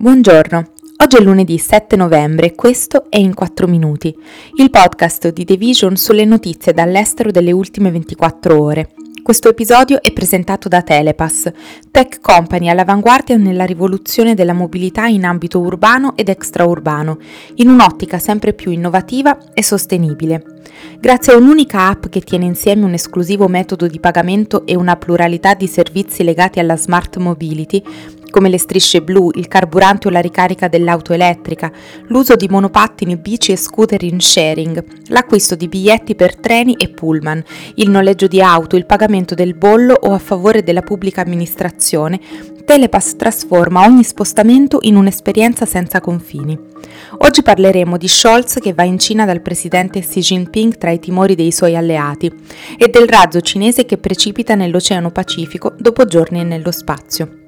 Buongiorno, oggi è lunedì 7 novembre e questo è In 4 Minuti, il podcast di The Vision sulle notizie dall'estero delle ultime 24 ore. Questo episodio è presentato da Telepass, tech company all'avanguardia nella rivoluzione della mobilità in ambito urbano ed extraurbano, in un'ottica sempre più innovativa e sostenibile. Grazie a un'unica app che tiene insieme un esclusivo metodo di pagamento e una pluralità di servizi legati alla smart mobility, come le strisce blu, il carburante o la ricarica dell'auto elettrica, l'uso di monopattini, bici e scooter in sharing, l'acquisto di biglietti per treni e pullman, il noleggio di auto, il pagamento del bollo o a favore della pubblica amministrazione, Telepass trasforma ogni spostamento in un'esperienza senza confini. Oggi parleremo di Scholz che va in Cina dal presidente Xi Jinping tra i timori dei suoi alleati e del razzo cinese che precipita nell'Oceano Pacifico dopo giorni nello spazio.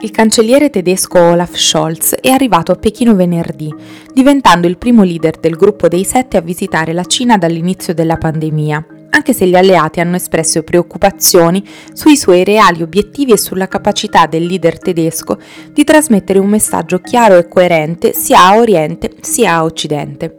Il cancelliere tedesco Olaf Scholz è arrivato a Pechino venerdì, diventando il primo leader del gruppo dei sette a visitare la Cina dall'inizio della pandemia, anche se gli alleati hanno espresso preoccupazioni sui suoi reali obiettivi e sulla capacità del leader tedesco di trasmettere un messaggio chiaro e coerente sia a Oriente sia a Occidente.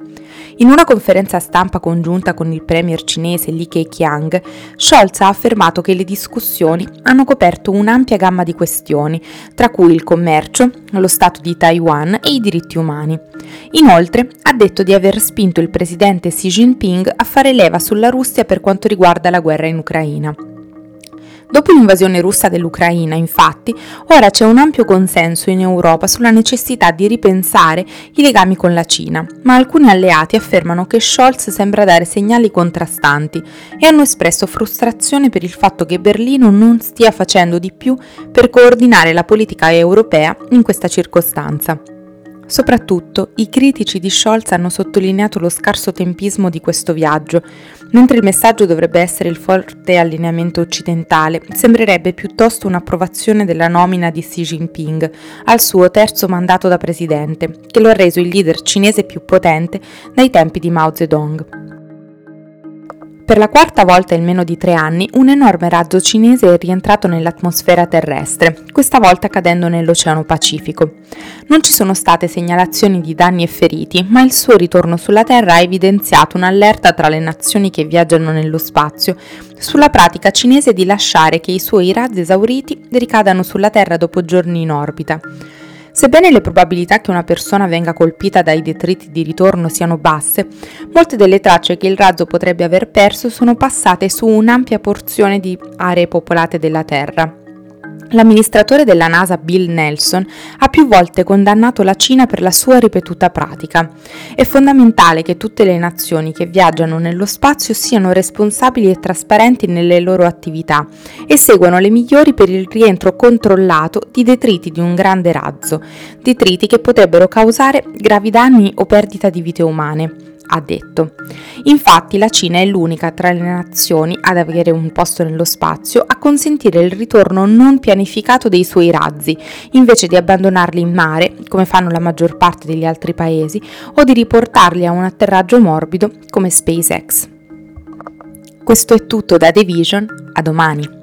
In una conferenza stampa congiunta con il premier cinese Li Keqiang, Scholz ha affermato che le discussioni hanno coperto un'ampia gamma di questioni, tra cui il commercio, lo stato di Taiwan e i diritti umani. Inoltre ha detto di aver spinto il presidente Xi Jinping a fare leva sulla Russia per quanto riguarda la guerra in Ucraina. Dopo l'invasione russa dell'Ucraina, infatti, ora c'è un ampio consenso in Europa sulla necessità di ripensare i legami con la Cina, ma alcuni alleati affermano che Scholz sembra dare segnali contrastanti e hanno espresso frustrazione per il fatto che Berlino non stia facendo di più per coordinare la politica europea in questa circostanza. Soprattutto i critici di Scholz hanno sottolineato lo scarso tempismo di questo viaggio, mentre il messaggio dovrebbe essere il forte allineamento occidentale, sembrerebbe piuttosto un'approvazione della nomina di Xi Jinping al suo terzo mandato da presidente, che lo ha reso il leader cinese più potente dai tempi di Mao Zedong. Per la quarta volta in meno di tre anni, un enorme razzo cinese è rientrato nell'atmosfera terrestre, questa volta cadendo nell'Oceano Pacifico. Non ci sono state segnalazioni di danni e feriti, ma il suo ritorno sulla Terra ha evidenziato un'allerta tra le nazioni che viaggiano nello spazio sulla pratica cinese di lasciare che i suoi razzi esauriti ricadano sulla Terra dopo giorni in orbita. Sebbene le probabilità che una persona venga colpita dai detriti di ritorno siano basse, molte delle tracce che il razzo potrebbe aver perso sono passate su un'ampia porzione di aree popolate della Terra. L'amministratore della NASA Bill Nelson ha più volte condannato la Cina per la sua ripetuta pratica. È fondamentale che tutte le nazioni che viaggiano nello spazio siano responsabili e trasparenti nelle loro attività e seguano le migliori per il rientro controllato di detriti di un grande razzo, detriti che potrebbero causare gravi danni o perdita di vite umane ha detto. Infatti la Cina è l'unica tra le nazioni ad avere un posto nello spazio a consentire il ritorno non pianificato dei suoi razzi, invece di abbandonarli in mare, come fanno la maggior parte degli altri paesi, o di riportarli a un atterraggio morbido come SpaceX. Questo è tutto da The Vision, a domani.